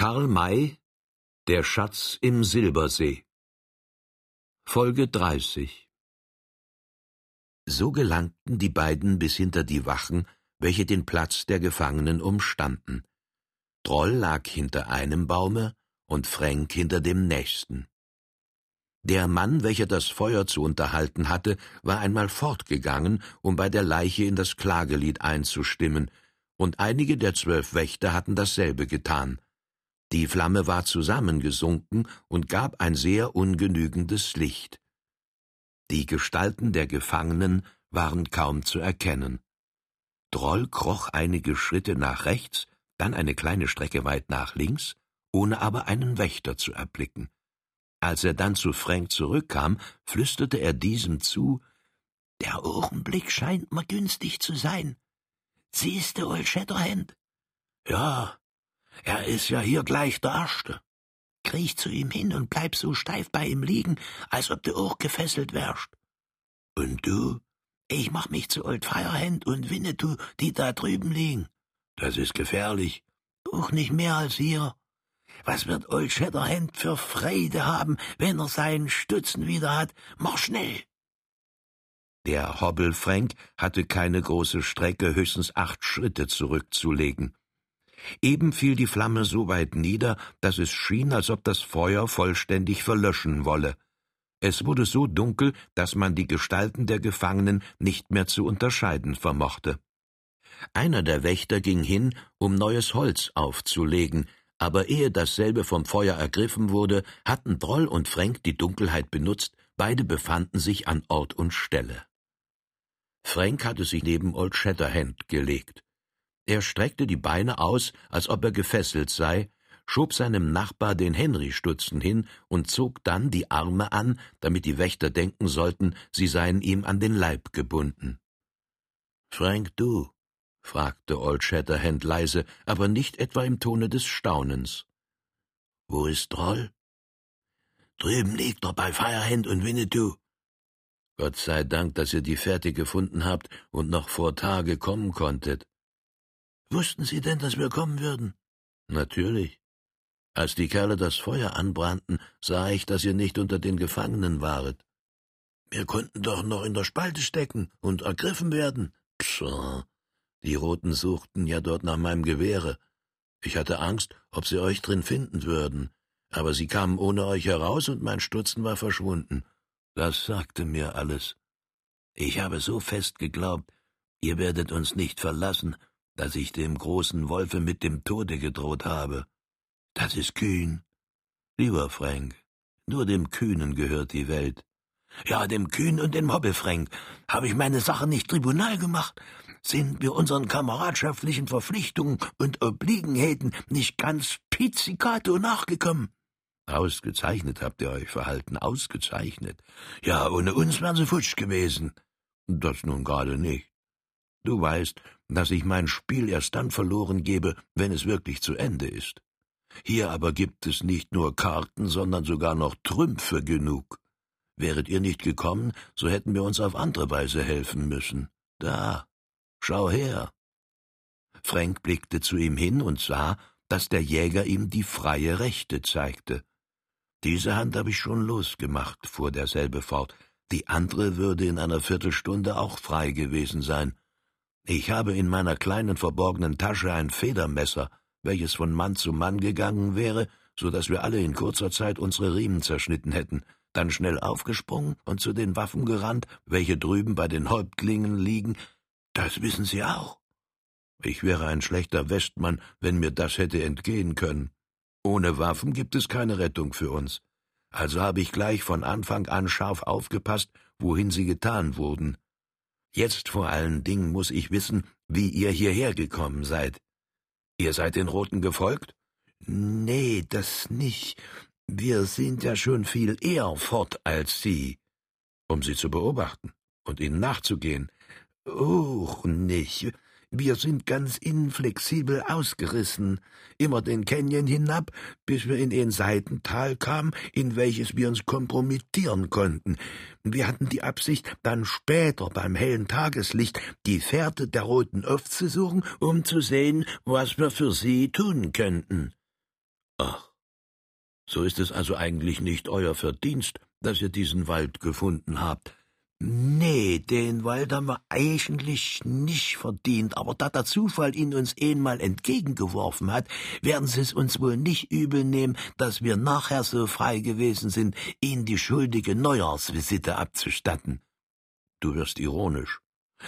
Karl May Der Schatz im Silbersee Folge 30 So gelangten die beiden bis hinter die Wachen, welche den Platz der Gefangenen umstanden. Droll lag hinter einem Baume und Fränk hinter dem nächsten. Der Mann, welcher das Feuer zu unterhalten hatte, war einmal fortgegangen, um bei der Leiche in das Klagelied einzustimmen, und einige der zwölf Wächter hatten dasselbe getan. Die Flamme war zusammengesunken und gab ein sehr ungenügendes Licht. Die Gestalten der Gefangenen waren kaum zu erkennen. Droll kroch einige Schritte nach rechts, dann eine kleine Strecke weit nach links, ohne aber einen Wächter zu erblicken. Als er dann zu Frank zurückkam, flüsterte er diesem zu Der Augenblick scheint mir günstig zu sein. Siehst du, Old Shatterhand? Ja, er ist ja hier gleich der Erste. Kriech zu ihm hin und bleib so steif bei ihm liegen, als ob du auch gefesselt wärst. Und du? Ich mach mich zu Old Firehand und Winnetou, die da drüben liegen. Das ist gefährlich. Auch nicht mehr als hier. Was wird Old Shatterhand für Freude haben, wenn er seinen Stutzen wieder hat? Mach schnell! Der Hobbel Frank hatte keine große Strecke, höchstens acht Schritte zurückzulegen. Eben fiel die Flamme so weit nieder, dass es schien, als ob das Feuer vollständig verlöschen wolle. Es wurde so dunkel, dass man die Gestalten der Gefangenen nicht mehr zu unterscheiden vermochte. Einer der Wächter ging hin, um neues Holz aufzulegen, aber ehe dasselbe vom Feuer ergriffen wurde, hatten Droll und Frank die Dunkelheit benutzt, beide befanden sich an Ort und Stelle. Frank hatte sich neben Old Shatterhand gelegt. Er streckte die Beine aus, als ob er gefesselt sei, schob seinem Nachbar den Henry-Stutzen hin und zog dann die Arme an, damit die Wächter denken sollten, sie seien ihm an den Leib gebunden. Frank, du, fragte Old Shatterhand leise, aber nicht etwa im Tone des Staunens. Wo ist Droll? Drüben liegt er bei Firehand und Winnetou. Gott sei Dank, dass ihr die Fährte gefunden habt und noch vor Tage kommen konntet. Wussten Sie denn, dass wir kommen würden? Natürlich. Als die Kerle das Feuer anbrannten, sah ich, dass ihr nicht unter den Gefangenen waret. Wir konnten doch noch in der Spalte stecken und ergriffen werden. Pshaw, die Roten suchten ja dort nach meinem Gewehre. Ich hatte Angst, ob sie euch drin finden würden. Aber sie kamen ohne euch heraus und mein Stutzen war verschwunden. Das sagte mir alles. Ich habe so fest geglaubt, ihr werdet uns nicht verlassen, dass ich dem großen Wolfe mit dem Tode gedroht habe. Das ist kühn. Lieber Frank, nur dem Kühnen gehört die Welt. Ja, dem Kühn und dem Hobbefrank habe ich meine Sache nicht Tribunal gemacht sind wir unseren kameradschaftlichen Verpflichtungen und Obliegenheiten nicht ganz pizzicato nachgekommen. Ausgezeichnet habt ihr euch verhalten, ausgezeichnet. Ja, ohne uns wären sie futsch gewesen. Das nun gerade nicht. Du weißt, dass ich mein Spiel erst dann verloren gebe, wenn es wirklich zu Ende ist. Hier aber gibt es nicht nur Karten, sondern sogar noch Trümpfe genug. Wäret ihr nicht gekommen, so hätten wir uns auf andere Weise helfen müssen. Da, Schau her. Frank blickte zu ihm hin und sah, dass der Jäger ihm die freie Rechte zeigte. Diese Hand habe ich schon losgemacht, fuhr derselbe fort. Die andere würde in einer Viertelstunde auch frei gewesen sein. Ich habe in meiner kleinen verborgenen Tasche ein Federmesser, welches von Mann zu Mann gegangen wäre, so dass wir alle in kurzer Zeit unsere Riemen zerschnitten hätten, dann schnell aufgesprungen und zu den Waffen gerannt, welche drüben bei den Häuptlingen liegen, das wissen Sie auch. Ich wäre ein schlechter Westmann, wenn mir das hätte entgehen können. Ohne Waffen gibt es keine Rettung für uns. Also habe ich gleich von Anfang an scharf aufgepasst, wohin sie getan wurden. Jetzt vor allen Dingen muss ich wissen, wie ihr hierher gekommen seid. Ihr seid den Roten gefolgt? Nee, das nicht. Wir sind ja schon viel eher fort als Sie. Um sie zu beobachten und ihnen nachzugehen. Och nicht. Wir sind ganz inflexibel ausgerissen, immer den Canyon hinab, bis wir in ein Seitental kamen, in welches wir uns kompromittieren konnten. Wir hatten die Absicht, dann später beim hellen Tageslicht die Fährte der Roten aufzusuchen, um zu sehen, was wir für sie tun könnten. Ach, so ist es also eigentlich nicht euer Verdienst, dass ihr diesen Wald gefunden habt. Nee, den Wald haben wir eigentlich nicht verdient, aber da der Zufall ihn uns einmal entgegengeworfen hat, werden Sie es uns wohl nicht übel nehmen, dass wir nachher so frei gewesen sind, Ihnen die schuldige Neujahrsvisite abzustatten. Du wirst ironisch.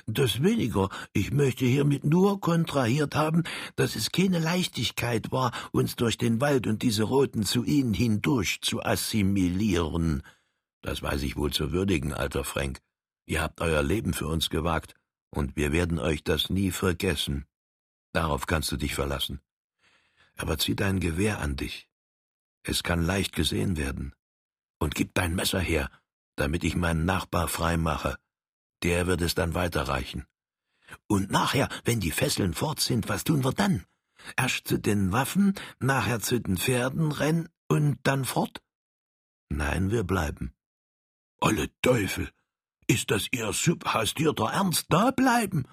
Das weniger. Ich möchte hiermit nur kontrahiert haben, dass es keine Leichtigkeit war, uns durch den Wald und diese Roten zu ihnen hindurch zu assimilieren. Das weiß ich wohl zu würdigen, alter Frank. Ihr habt euer Leben für uns gewagt, und wir werden euch das nie vergessen. Darauf kannst du dich verlassen. Aber zieh dein Gewehr an dich. Es kann leicht gesehen werden. Und gib dein Messer her, damit ich meinen Nachbar frei mache. Der wird es dann weiterreichen. Und nachher, wenn die Fesseln fort sind, was tun wir dann? Erst zu den Waffen, nachher zu den Pferden rennen und dann fort? Nein, wir bleiben. Olle Teufel! Ist das Ihr subhastierter Ernst, da bleiben?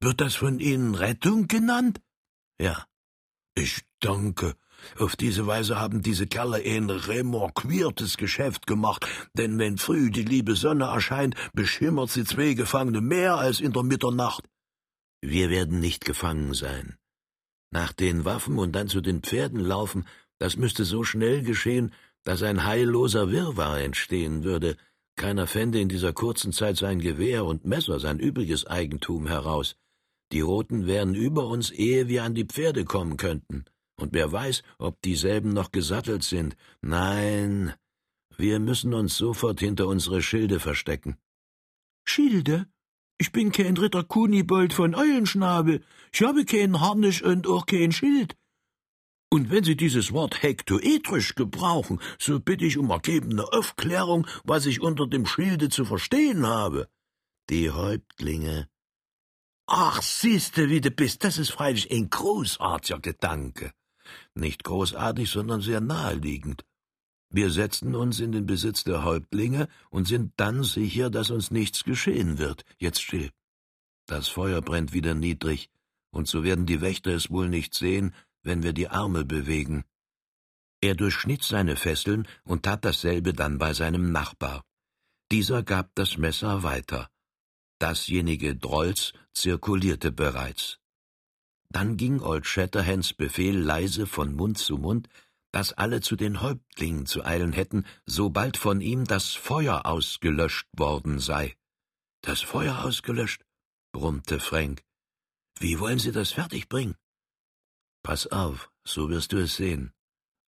Wird das von Ihnen Rettung genannt? Ja. Ich danke. Auf diese Weise haben diese Kerle ein remorquiertes Geschäft gemacht, denn wenn früh die liebe Sonne erscheint, beschimmert sie zwei Gefangene mehr als in der Mitternacht. Wir werden nicht gefangen sein. Nach den Waffen und dann zu den Pferden laufen, das müsste so schnell geschehen, dass ein heilloser Wirrwarr entstehen würde. Keiner fände in dieser kurzen Zeit sein Gewehr und Messer, sein übriges Eigentum heraus. Die Roten wären über uns, ehe wir an die Pferde kommen könnten und wer weiß, ob dieselben noch gesattelt sind. Nein, wir müssen uns sofort hinter unsere Schilde verstecken. Schilde? Ich bin kein Ritter Kunibold von Eulenschnabel. Ich habe kein Harnisch und auch kein Schild. Und wenn Sie dieses Wort hektoetrisch gebrauchen, so bitte ich um ergebene Aufklärung, was ich unter dem Schilde zu verstehen habe. Die Häuptlinge. Ach, siehste, wie du bist, das ist freilich ein großartiger Gedanke. Nicht großartig, sondern sehr naheliegend. Wir setzen uns in den Besitz der Häuptlinge und sind dann sicher, dass uns nichts geschehen wird. Jetzt still. Das Feuer brennt wieder niedrig, und so werden die Wächter es wohl nicht sehen, wenn wir die Arme bewegen. Er durchschnitt seine Fesseln und tat dasselbe dann bei seinem Nachbar. Dieser gab das Messer weiter. Dasjenige Drolls zirkulierte bereits. Dann ging Old Shatterhands Befehl leise von Mund zu Mund, dass alle zu den Häuptlingen zu eilen hätten, sobald von ihm das Feuer ausgelöscht worden sei. Das Feuer ausgelöscht? brummte Frank. Wie wollen Sie das fertigbringen? Pass auf, so wirst du es sehen.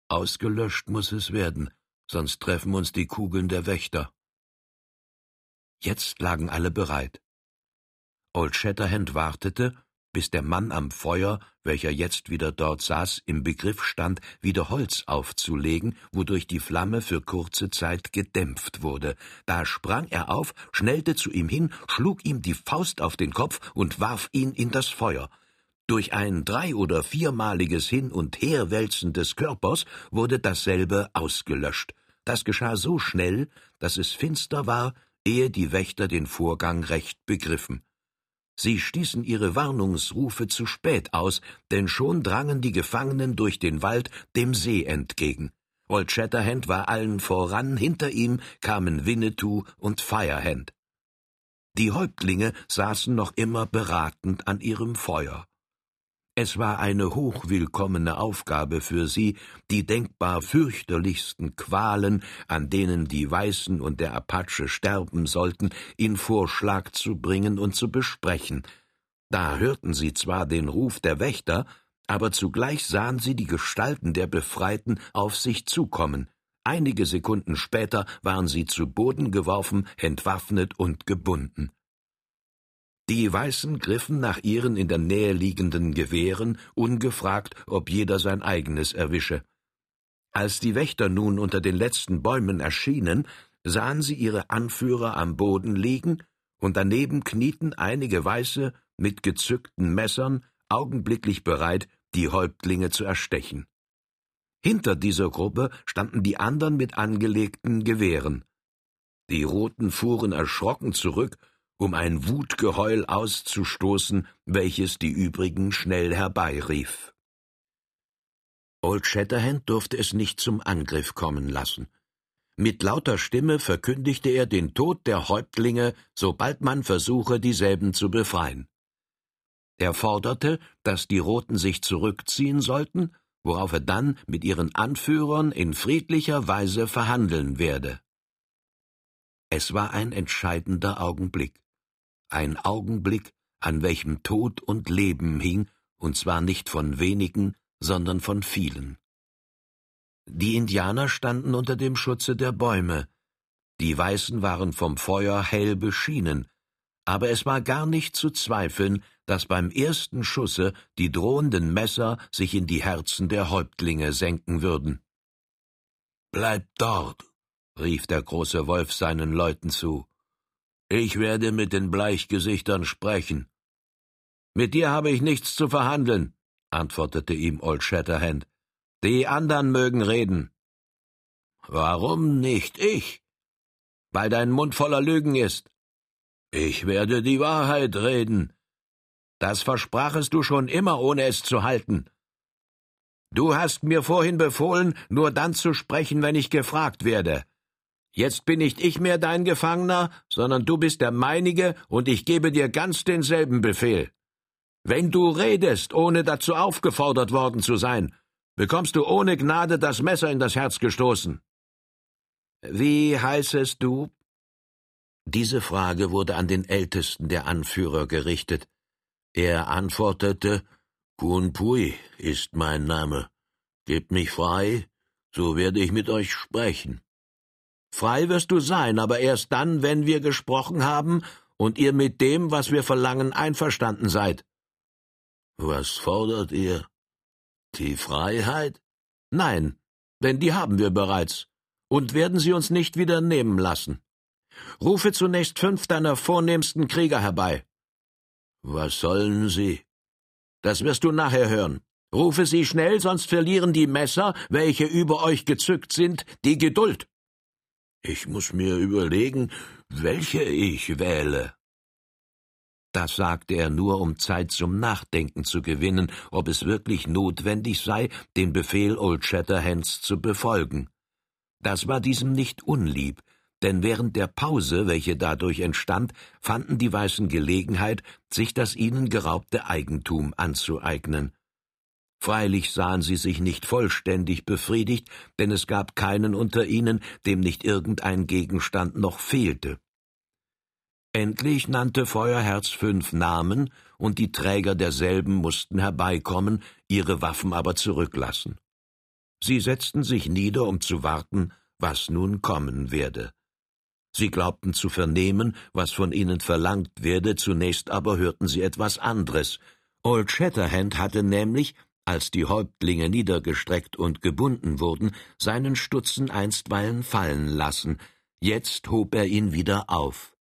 Ausgelöscht muss es werden, sonst treffen uns die Kugeln der Wächter. Jetzt lagen alle bereit. Old Shatterhand wartete bis der Mann am Feuer, welcher jetzt wieder dort saß, im Begriff stand, wieder Holz aufzulegen, wodurch die Flamme für kurze Zeit gedämpft wurde. Da sprang er auf, schnellte zu ihm hin, schlug ihm die Faust auf den Kopf und warf ihn in das Feuer. Durch ein drei- oder viermaliges Hin- und Herwälzen des Körpers wurde dasselbe ausgelöscht. Das geschah so schnell, dass es finster war, ehe die Wächter den Vorgang recht begriffen. Sie stießen ihre Warnungsrufe zu spät aus, denn schon drangen die Gefangenen durch den Wald dem See entgegen. Old Shatterhand war allen voran, hinter ihm kamen Winnetou und Firehand. Die Häuptlinge saßen noch immer beratend an ihrem Feuer. Es war eine hochwillkommene Aufgabe für sie, die denkbar fürchterlichsten Qualen, an denen die Weißen und der Apache sterben sollten, in Vorschlag zu bringen und zu besprechen. Da hörten sie zwar den Ruf der Wächter, aber zugleich sahen sie die Gestalten der Befreiten auf sich zukommen. Einige Sekunden später waren sie zu Boden geworfen, entwaffnet und gebunden. Die Weißen griffen nach ihren in der Nähe liegenden Gewehren, ungefragt, ob jeder sein eigenes erwische. Als die Wächter nun unter den letzten Bäumen erschienen, sahen sie ihre Anführer am Boden liegen, und daneben knieten einige Weiße mit gezückten Messern, augenblicklich bereit, die Häuptlinge zu erstechen. Hinter dieser Gruppe standen die anderen mit angelegten Gewehren. Die Roten fuhren erschrocken zurück um ein Wutgeheul auszustoßen, welches die übrigen schnell herbeirief. Old Shatterhand durfte es nicht zum Angriff kommen lassen. Mit lauter Stimme verkündigte er den Tod der Häuptlinge, sobald man versuche, dieselben zu befreien. Er forderte, dass die Roten sich zurückziehen sollten, worauf er dann mit ihren Anführern in friedlicher Weise verhandeln werde. Es war ein entscheidender Augenblick, ein Augenblick, an welchem Tod und Leben hing, und zwar nicht von wenigen, sondern von vielen. Die Indianer standen unter dem Schutze der Bäume, die Weißen waren vom Feuer hell beschienen, aber es war gar nicht zu zweifeln, dass beim ersten Schusse die drohenden Messer sich in die Herzen der Häuptlinge senken würden. Bleibt dort, rief der große Wolf seinen Leuten zu. Ich werde mit den Bleichgesichtern sprechen. Mit dir habe ich nichts zu verhandeln, antwortete ihm Old Shatterhand. Die anderen mögen reden. Warum nicht ich? Weil dein Mund voller Lügen ist. Ich werde die Wahrheit reden. Das versprachest du schon immer, ohne es zu halten. Du hast mir vorhin befohlen, nur dann zu sprechen, wenn ich gefragt werde. Jetzt bin nicht ich mehr dein Gefangener, sondern du bist der meinige, und ich gebe dir ganz denselben Befehl. Wenn du redest, ohne dazu aufgefordert worden zu sein, bekommst du ohne Gnade das Messer in das Herz gestoßen. Wie heißest du? Diese Frage wurde an den ältesten der Anführer gerichtet. Er antwortete Kun Pui ist mein Name. Gebt mich frei, so werde ich mit euch sprechen. Frei wirst du sein, aber erst dann, wenn wir gesprochen haben und ihr mit dem, was wir verlangen, einverstanden seid. Was fordert ihr? Die Freiheit? Nein, denn die haben wir bereits und werden sie uns nicht wieder nehmen lassen. Rufe zunächst fünf deiner vornehmsten Krieger herbei. Was sollen sie? Das wirst du nachher hören. Rufe sie schnell, sonst verlieren die Messer, welche über euch gezückt sind, die Geduld. Ich muss mir überlegen, welche ich wähle. Das sagte er nur, um Zeit zum Nachdenken zu gewinnen, ob es wirklich notwendig sei, den Befehl Old Shatterhands zu befolgen. Das war diesem nicht unlieb, denn während der Pause, welche dadurch entstand, fanden die Weißen Gelegenheit, sich das ihnen geraubte Eigentum anzueignen. Freilich sahen sie sich nicht vollständig befriedigt, denn es gab keinen unter ihnen, dem nicht irgendein Gegenstand noch fehlte. Endlich nannte Feuerherz fünf Namen, und die Träger derselben mussten herbeikommen, ihre Waffen aber zurücklassen. Sie setzten sich nieder, um zu warten, was nun kommen werde. Sie glaubten zu vernehmen, was von ihnen verlangt werde, zunächst aber hörten sie etwas anderes. Old Shatterhand hatte nämlich, als die Häuptlinge niedergestreckt und gebunden wurden, seinen Stutzen einstweilen fallen lassen, jetzt hob er ihn wieder auf.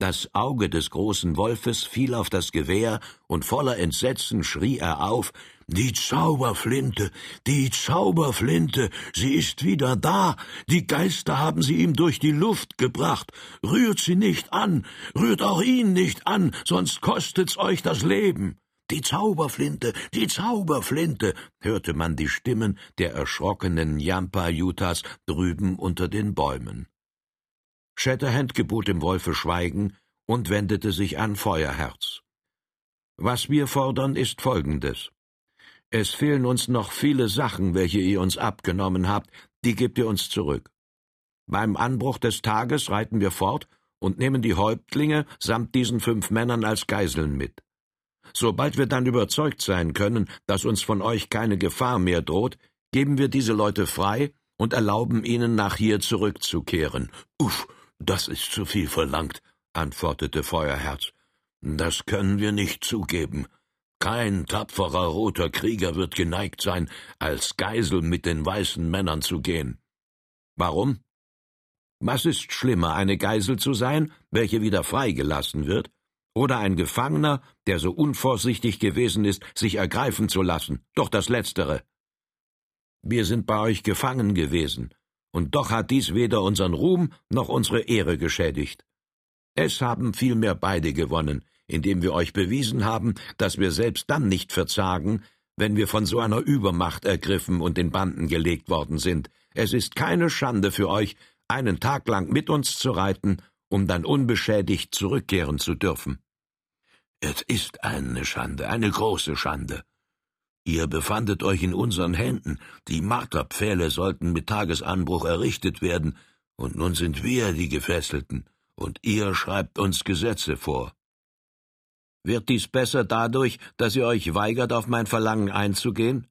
Das Auge des großen Wolfes fiel auf das Gewehr, und voller Entsetzen schrie er auf Die Zauberflinte, die Zauberflinte, sie ist wieder da, die Geister haben sie ihm durch die Luft gebracht. Rührt sie nicht an, rührt auch ihn nicht an, sonst kostet's euch das Leben. Die Zauberflinte, die Zauberflinte, hörte man die Stimmen der erschrockenen Yampa-Jutas drüben unter den Bäumen. Shatterhand gebot dem Wolfe Schweigen und wendete sich an Feuerherz. Was wir fordern, ist folgendes. Es fehlen uns noch viele Sachen, welche ihr uns abgenommen habt, die gebt ihr uns zurück. Beim Anbruch des Tages reiten wir fort und nehmen die Häuptlinge samt diesen fünf Männern als Geiseln mit. Sobald wir dann überzeugt sein können, dass uns von euch keine Gefahr mehr droht, geben wir diese Leute frei und erlauben ihnen, nach hier zurückzukehren. Uff, das ist zu viel verlangt, antwortete Feuerherz. Das können wir nicht zugeben. Kein tapferer roter Krieger wird geneigt sein, als Geisel mit den weißen Männern zu gehen. Warum? Was ist schlimmer, eine Geisel zu sein, welche wieder freigelassen wird, oder ein Gefangener, der so unvorsichtig gewesen ist, sich ergreifen zu lassen, doch das Letztere. Wir sind bei euch gefangen gewesen, und doch hat dies weder unseren Ruhm noch unsere Ehre geschädigt. Es haben vielmehr beide gewonnen, indem wir euch bewiesen haben, dass wir selbst dann nicht verzagen, wenn wir von so einer Übermacht ergriffen und in Banden gelegt worden sind. Es ist keine Schande für euch, einen Tag lang mit uns zu reiten, um dann unbeschädigt zurückkehren zu dürfen. Es ist eine Schande, eine große Schande. Ihr befandet euch in unseren Händen, die Marterpfähle sollten mit Tagesanbruch errichtet werden, und nun sind wir die Gefesselten, und ihr schreibt uns Gesetze vor. Wird dies besser dadurch, dass ihr euch weigert, auf mein Verlangen einzugehen?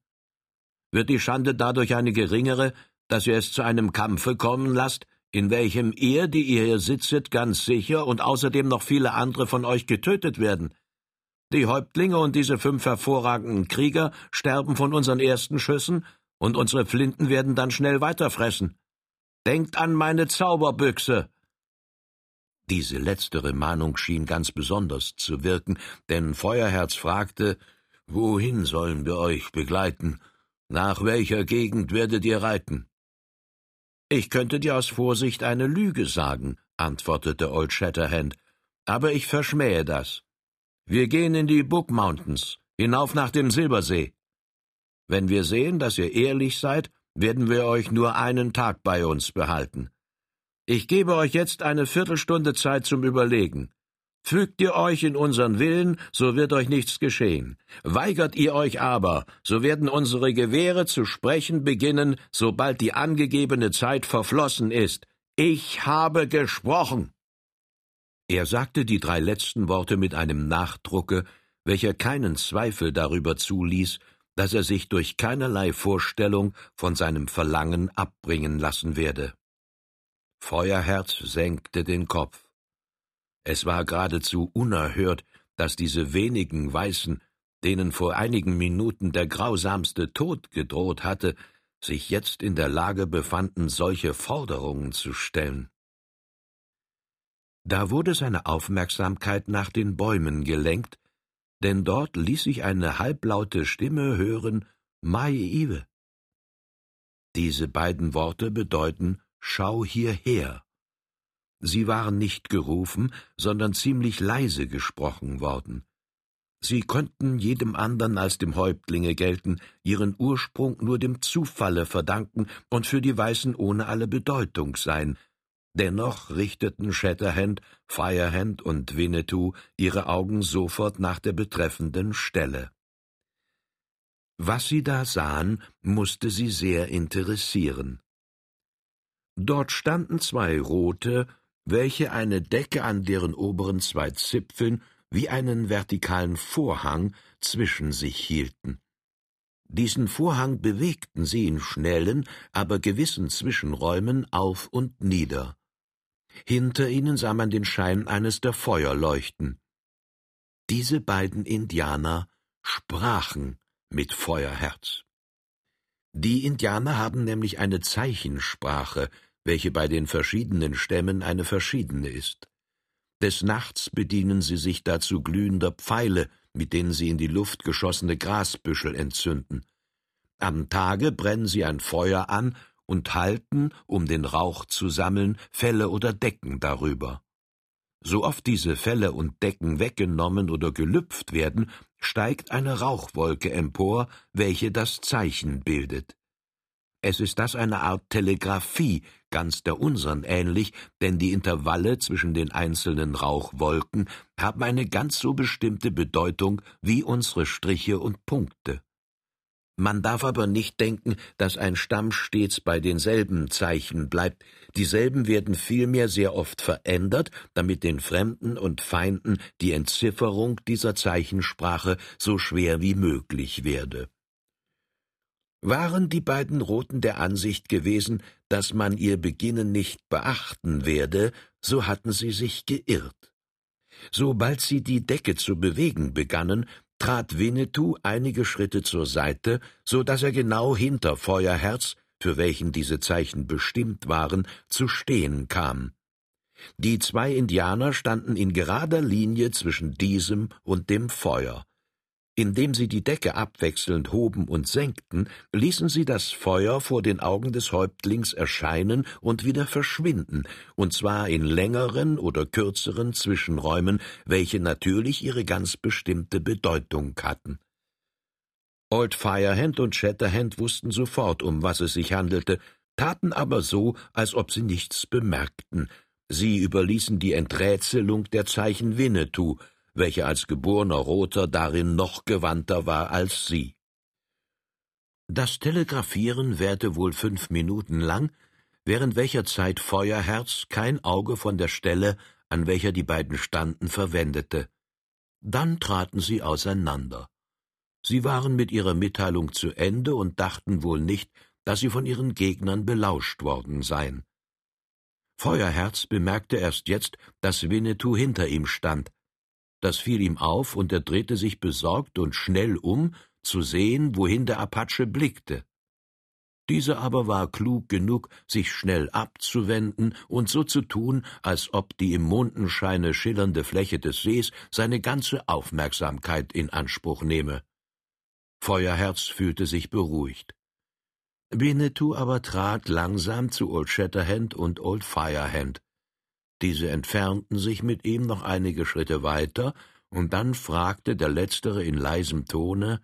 Wird die Schande dadurch eine geringere, dass ihr es zu einem Kampfe kommen lasst, in welchem ihr, die ihr hier sitzet, ganz sicher und außerdem noch viele andere von euch getötet werden? Die Häuptlinge und diese fünf hervorragenden Krieger sterben von unseren ersten Schüssen, und unsere Flinten werden dann schnell weiterfressen. Denkt an meine Zauberbüchse. Diese letztere Mahnung schien ganz besonders zu wirken, denn Feuerherz fragte, Wohin sollen wir euch begleiten? Nach welcher Gegend werdet ihr reiten? Ich könnte dir aus Vorsicht eine Lüge sagen, antwortete Old Shatterhand, aber ich verschmähe das. Wir gehen in die Book Mountains, hinauf nach dem Silbersee. Wenn wir sehen, dass ihr ehrlich seid, werden wir euch nur einen Tag bei uns behalten. Ich gebe euch jetzt eine Viertelstunde Zeit zum Überlegen. Fügt ihr euch in unseren Willen, so wird euch nichts geschehen. Weigert ihr euch aber, so werden unsere Gewehre zu sprechen beginnen, sobald die angegebene Zeit verflossen ist. Ich habe gesprochen. Er sagte die drei letzten Worte mit einem Nachdrucke, welcher keinen Zweifel darüber zuließ, dass er sich durch keinerlei Vorstellung von seinem Verlangen abbringen lassen werde. Feuerherz senkte den Kopf. Es war geradezu unerhört, dass diese wenigen Weißen, denen vor einigen Minuten der grausamste Tod gedroht hatte, sich jetzt in der Lage befanden, solche Forderungen zu stellen. Da wurde seine Aufmerksamkeit nach den Bäumen gelenkt, denn dort ließ sich eine halblaute Stimme hören Mai Ive. Diese beiden Worte bedeuten Schau hierher. Sie waren nicht gerufen, sondern ziemlich leise gesprochen worden. Sie konnten jedem andern als dem Häuptlinge gelten, ihren Ursprung nur dem Zufalle verdanken und für die Weißen ohne alle Bedeutung sein, Dennoch richteten Shatterhand, Firehand und Winnetou ihre Augen sofort nach der betreffenden Stelle. Was sie da sahen, musste sie sehr interessieren. Dort standen zwei rote, welche eine Decke an deren oberen zwei Zipfeln wie einen vertikalen Vorhang zwischen sich hielten. Diesen Vorhang bewegten sie in schnellen, aber gewissen Zwischenräumen auf und nieder. Hinter ihnen sah man den Schein eines der Feuer leuchten. Diese beiden Indianer sprachen mit Feuerherz. Die Indianer haben nämlich eine Zeichensprache, welche bei den verschiedenen Stämmen eine verschiedene ist. Des Nachts bedienen sie sich dazu glühender Pfeile, mit denen sie in die Luft geschossene Grasbüschel entzünden. Am Tage brennen sie ein Feuer an und halten, um den Rauch zu sammeln, Felle oder Decken darüber. So oft diese Felle und Decken weggenommen oder gelüpft werden, steigt eine Rauchwolke empor, welche das Zeichen bildet. Es ist das eine Art Telegraphie, ganz der unseren ähnlich, denn die Intervalle zwischen den einzelnen Rauchwolken haben eine ganz so bestimmte Bedeutung wie unsere Striche und Punkte. Man darf aber nicht denken, dass ein Stamm stets bei denselben Zeichen bleibt, dieselben werden vielmehr sehr oft verändert, damit den Fremden und Feinden die Entzifferung dieser Zeichensprache so schwer wie möglich werde. Waren die beiden Roten der Ansicht gewesen, dass man ihr Beginnen nicht beachten werde, so hatten sie sich geirrt. Sobald sie die Decke zu bewegen begannen, trat Winnetou einige Schritte zur Seite, so dass er genau hinter Feuerherz, für welchen diese Zeichen bestimmt waren, zu stehen kam. Die zwei Indianer standen in gerader Linie zwischen diesem und dem Feuer. Indem sie die Decke abwechselnd hoben und senkten, ließen sie das Feuer vor den Augen des Häuptlings erscheinen und wieder verschwinden, und zwar in längeren oder kürzeren Zwischenräumen, welche natürlich ihre ganz bestimmte Bedeutung hatten. Old Firehand und Shatterhand wussten sofort, um was es sich handelte, taten aber so, als ob sie nichts bemerkten. Sie überließen die Enträtselung der Zeichen Winnetou, welcher als geborener Roter darin noch gewandter war als sie. Das Telegraphieren währte wohl fünf Minuten lang, während welcher Zeit Feuerherz kein Auge von der Stelle, an welcher die beiden standen, verwendete. Dann traten sie auseinander. Sie waren mit ihrer Mitteilung zu Ende und dachten wohl nicht, dass sie von ihren Gegnern belauscht worden seien. Feuerherz bemerkte erst jetzt, dass Winnetou hinter ihm stand. Das fiel ihm auf, und er drehte sich besorgt und schnell um, zu sehen, wohin der Apache blickte. Dieser aber war klug genug, sich schnell abzuwenden und so zu tun, als ob die im Mondenscheine schillernde Fläche des Sees seine ganze Aufmerksamkeit in Anspruch nehme. Feuerherz fühlte sich beruhigt. Winnetou aber trat langsam zu Old Shatterhand und Old Firehand. Diese entfernten sich mit ihm noch einige Schritte weiter, und dann fragte der Letztere in leisem Tone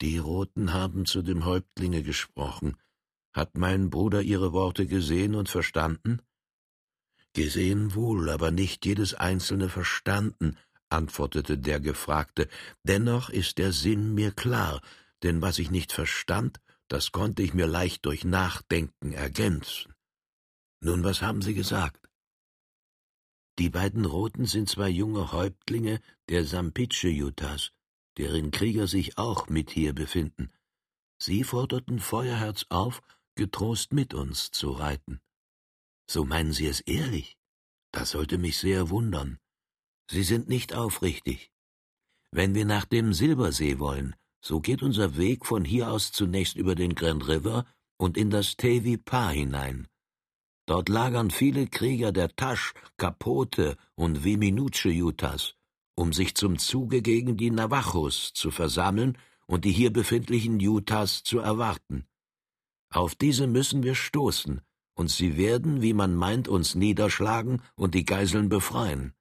Die Roten haben zu dem Häuptlinge gesprochen. Hat mein Bruder Ihre Worte gesehen und verstanden? Gesehen wohl, aber nicht jedes einzelne verstanden, antwortete der Gefragte. Dennoch ist der Sinn mir klar, denn was ich nicht verstand, das konnte ich mir leicht durch Nachdenken ergänzen. Nun, was haben Sie gesagt? Die beiden Roten sind zwei junge Häuptlinge der Sampice-Jutas, deren Krieger sich auch mit hier befinden. Sie forderten Feuerherz auf, getrost mit uns zu reiten. So meinen Sie es ehrlich? Das sollte mich sehr wundern. Sie sind nicht aufrichtig. Wenn wir nach dem Silbersee wollen, so geht unser Weg von hier aus zunächst über den Grand River und in das Tevi Pa hinein. Dort lagern viele Krieger der Tasch, Capote und Weminuche Jutas, um sich zum Zuge gegen die Navajos zu versammeln und die hier befindlichen Jutas zu erwarten. Auf diese müssen wir stoßen, und sie werden, wie man meint, uns niederschlagen und die Geiseln befreien.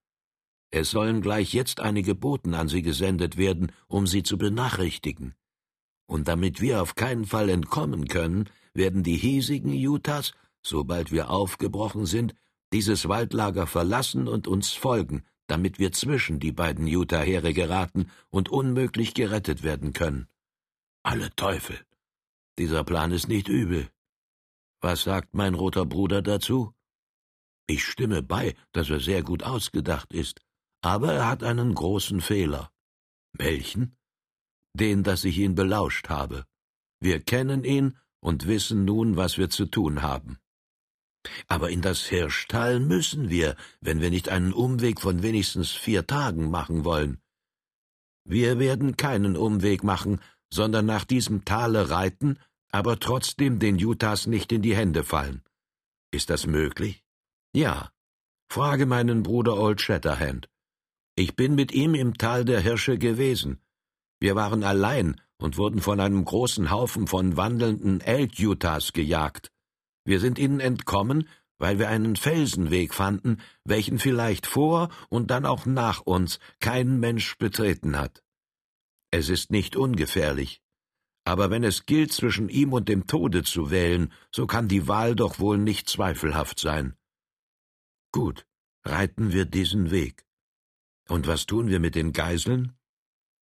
Es sollen gleich jetzt einige Boten an sie gesendet werden, um sie zu benachrichtigen. Und damit wir auf keinen Fall entkommen können, werden die hiesigen Utahs, sobald wir aufgebrochen sind, dieses Waldlager verlassen und uns folgen, damit wir zwischen die beiden Utah-Heere geraten und unmöglich gerettet werden können. Alle Teufel! Dieser Plan ist nicht übel. Was sagt mein roter Bruder dazu? Ich stimme bei, dass er sehr gut ausgedacht ist, aber er hat einen großen Fehler. Welchen? Den, dass ich ihn belauscht habe. Wir kennen ihn und wissen nun, was wir zu tun haben. Aber in das Hirschtal müssen wir, wenn wir nicht einen Umweg von wenigstens vier Tagen machen wollen. Wir werden keinen Umweg machen, sondern nach diesem Tale reiten, aber trotzdem den Utahs nicht in die Hände fallen. Ist das möglich? Ja. Frage meinen Bruder Old Shatterhand. Ich bin mit ihm im Tal der Hirsche gewesen. Wir waren allein und wurden von einem großen Haufen von wandelnden Elk-Utahs gejagt. Wir sind ihnen entkommen, weil wir einen Felsenweg fanden, welchen vielleicht vor und dann auch nach uns kein Mensch betreten hat. Es ist nicht ungefährlich. Aber wenn es gilt, zwischen ihm und dem Tode zu wählen, so kann die Wahl doch wohl nicht zweifelhaft sein. Gut, reiten wir diesen Weg. Und was tun wir mit den Geiseln?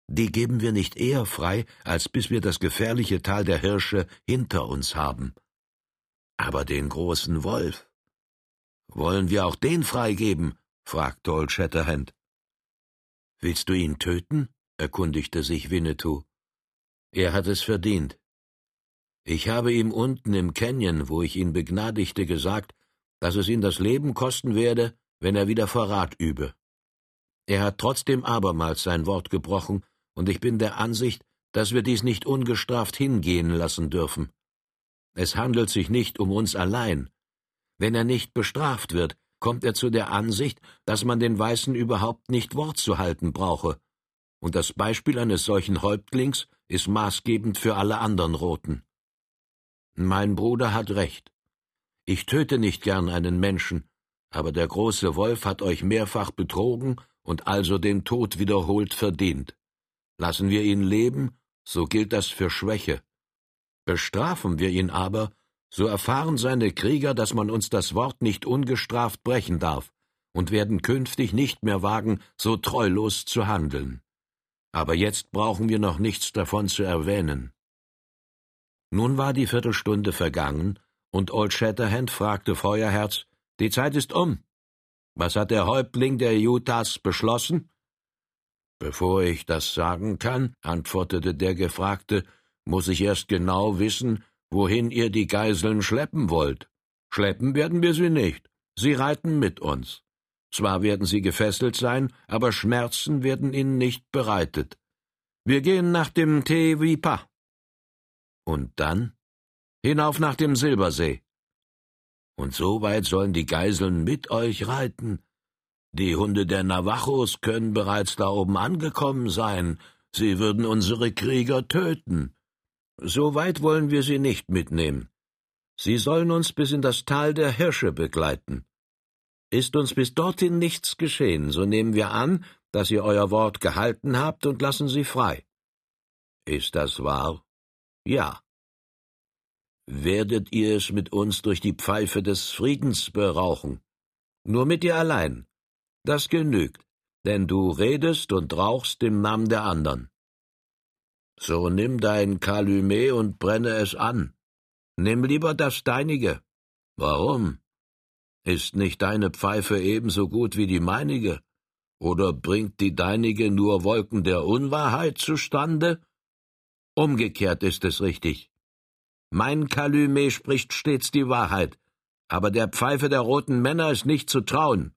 Die geben wir nicht eher frei, als bis wir das gefährliche Tal der Hirsche hinter uns haben. Aber den großen Wolf. Wollen wir auch den freigeben? fragte Old Shatterhand. Willst du ihn töten? erkundigte sich Winnetou. Er hat es verdient. Ich habe ihm unten im Canyon, wo ich ihn begnadigte, gesagt, dass es ihn das Leben kosten werde, wenn er wieder Verrat übe. Er hat trotzdem abermals sein Wort gebrochen, und ich bin der Ansicht, dass wir dies nicht ungestraft hingehen lassen dürfen. Es handelt sich nicht um uns allein. Wenn er nicht bestraft wird, kommt er zu der Ansicht, dass man den Weißen überhaupt nicht Wort zu halten brauche, und das Beispiel eines solchen Häuptlings ist maßgebend für alle anderen Roten. Mein Bruder hat recht. Ich töte nicht gern einen Menschen, aber der große Wolf hat euch mehrfach betrogen und also den Tod wiederholt verdient. Lassen wir ihn leben, so gilt das für Schwäche. Bestrafen wir ihn aber, so erfahren seine Krieger, dass man uns das Wort nicht ungestraft brechen darf und werden künftig nicht mehr wagen, so treulos zu handeln. Aber jetzt brauchen wir noch nichts davon zu erwähnen. Nun war die Viertelstunde vergangen, und Old Shatterhand fragte Feuerherz, die Zeit ist um. Was hat der Häuptling der Utahs beschlossen? Bevor ich das sagen kann, antwortete der Gefragte, muss ich erst genau wissen, wohin ihr die Geiseln schleppen wollt. Schleppen werden wir sie nicht. Sie reiten mit uns. Zwar werden sie gefesselt sein, aber Schmerzen werden ihnen nicht bereitet. Wir gehen nach dem Tevipa. Und dann? Hinauf nach dem Silbersee. Und so weit sollen die Geiseln mit euch reiten. Die Hunde der Navajos können bereits da oben angekommen sein. Sie würden unsere Krieger töten. So weit wollen wir sie nicht mitnehmen. Sie sollen uns bis in das Tal der Hirsche begleiten. Ist uns bis dorthin nichts geschehen, so nehmen wir an, dass ihr euer Wort gehalten habt und lassen sie frei. Ist das wahr? Ja. Werdet ihr es mit uns durch die Pfeife des Friedens berauchen? Nur mit dir allein. Das genügt, denn du redest und rauchst im Namen der anderen. So nimm dein Kalumet und brenne es an. Nimm lieber das deinige. Warum? Ist nicht deine Pfeife ebenso gut wie die meinige? Oder bringt die deinige nur Wolken der Unwahrheit zustande? Umgekehrt ist es richtig. Mein Kalumet spricht stets die Wahrheit, aber der Pfeife der roten Männer ist nicht zu trauen.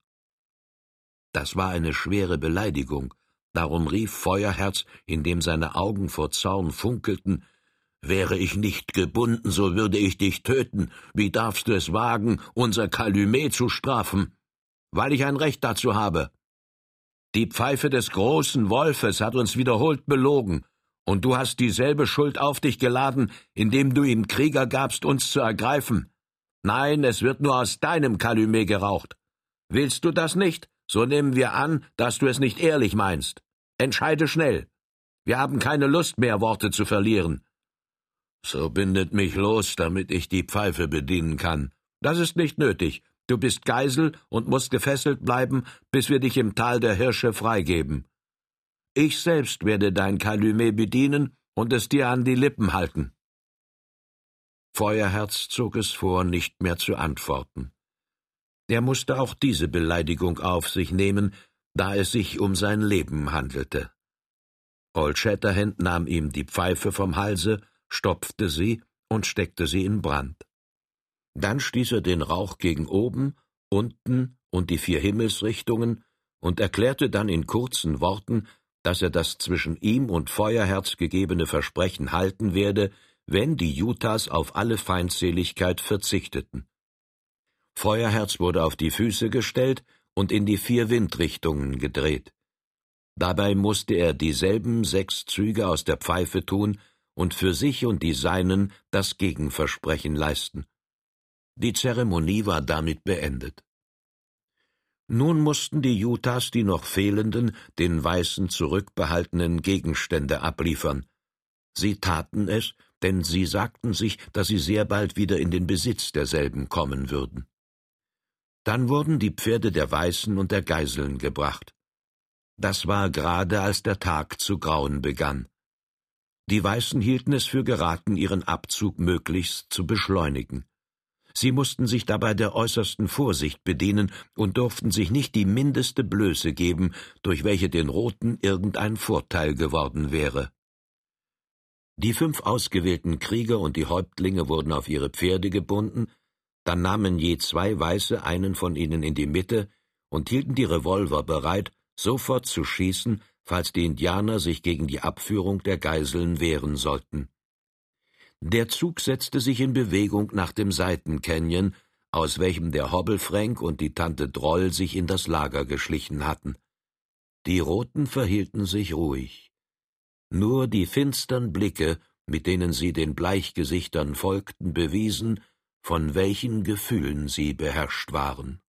Das war eine schwere Beleidigung, Darum rief Feuerherz, indem seine Augen vor Zorn funkelten, Wäre ich nicht gebunden, so würde ich dich töten. Wie darfst du es wagen, unser Kalumet zu strafen? Weil ich ein Recht dazu habe. Die Pfeife des großen Wolfes hat uns wiederholt belogen, und du hast dieselbe Schuld auf dich geladen, indem du ihm Krieger gabst, uns zu ergreifen. Nein, es wird nur aus deinem Kalumet geraucht. Willst du das nicht? So nehmen wir an, dass du es nicht ehrlich meinst. Entscheide schnell. Wir haben keine Lust mehr, Worte zu verlieren. So bindet mich los, damit ich die Pfeife bedienen kann. Das ist nicht nötig. Du bist Geisel und musst gefesselt bleiben, bis wir dich im Tal der Hirsche freigeben. Ich selbst werde dein Kalumet bedienen und es dir an die Lippen halten. Feuerherz zog es vor, nicht mehr zu antworten. Er musste auch diese Beleidigung auf sich nehmen, da es sich um sein Leben handelte. Old Shatterhand nahm ihm die Pfeife vom Halse, stopfte sie und steckte sie in Brand. Dann stieß er den Rauch gegen oben, unten und die vier Himmelsrichtungen und erklärte dann in kurzen Worten, dass er das zwischen ihm und Feuerherz gegebene Versprechen halten werde, wenn die Utahs auf alle Feindseligkeit verzichteten. Feuerherz wurde auf die Füße gestellt und in die vier Windrichtungen gedreht. Dabei musste er dieselben sechs Züge aus der Pfeife tun und für sich und die Seinen das Gegenversprechen leisten. Die Zeremonie war damit beendet. Nun mussten die Utahs die noch fehlenden, den Weißen zurückbehaltenen Gegenstände abliefern. Sie taten es, denn sie sagten sich, dass sie sehr bald wieder in den Besitz derselben kommen würden. Dann wurden die Pferde der Weißen und der Geiseln gebracht. Das war gerade, als der Tag zu grauen begann. Die Weißen hielten es für geraten, ihren Abzug möglichst zu beschleunigen. Sie mussten sich dabei der äußersten Vorsicht bedienen und durften sich nicht die mindeste Blöße geben, durch welche den Roten irgendein Vorteil geworden wäre. Die fünf ausgewählten Krieger und die Häuptlinge wurden auf ihre Pferde gebunden, dann nahmen je zwei Weiße einen von ihnen in die Mitte und hielten die Revolver bereit, sofort zu schießen, falls die Indianer sich gegen die Abführung der Geiseln wehren sollten. Der Zug setzte sich in Bewegung nach dem Seitencanyon, aus welchem der Hobbelfränk und die Tante Droll sich in das Lager geschlichen hatten. Die Roten verhielten sich ruhig. Nur die finstern Blicke, mit denen sie den Bleichgesichtern folgten, bewiesen, von welchen Gefühlen sie beherrscht waren.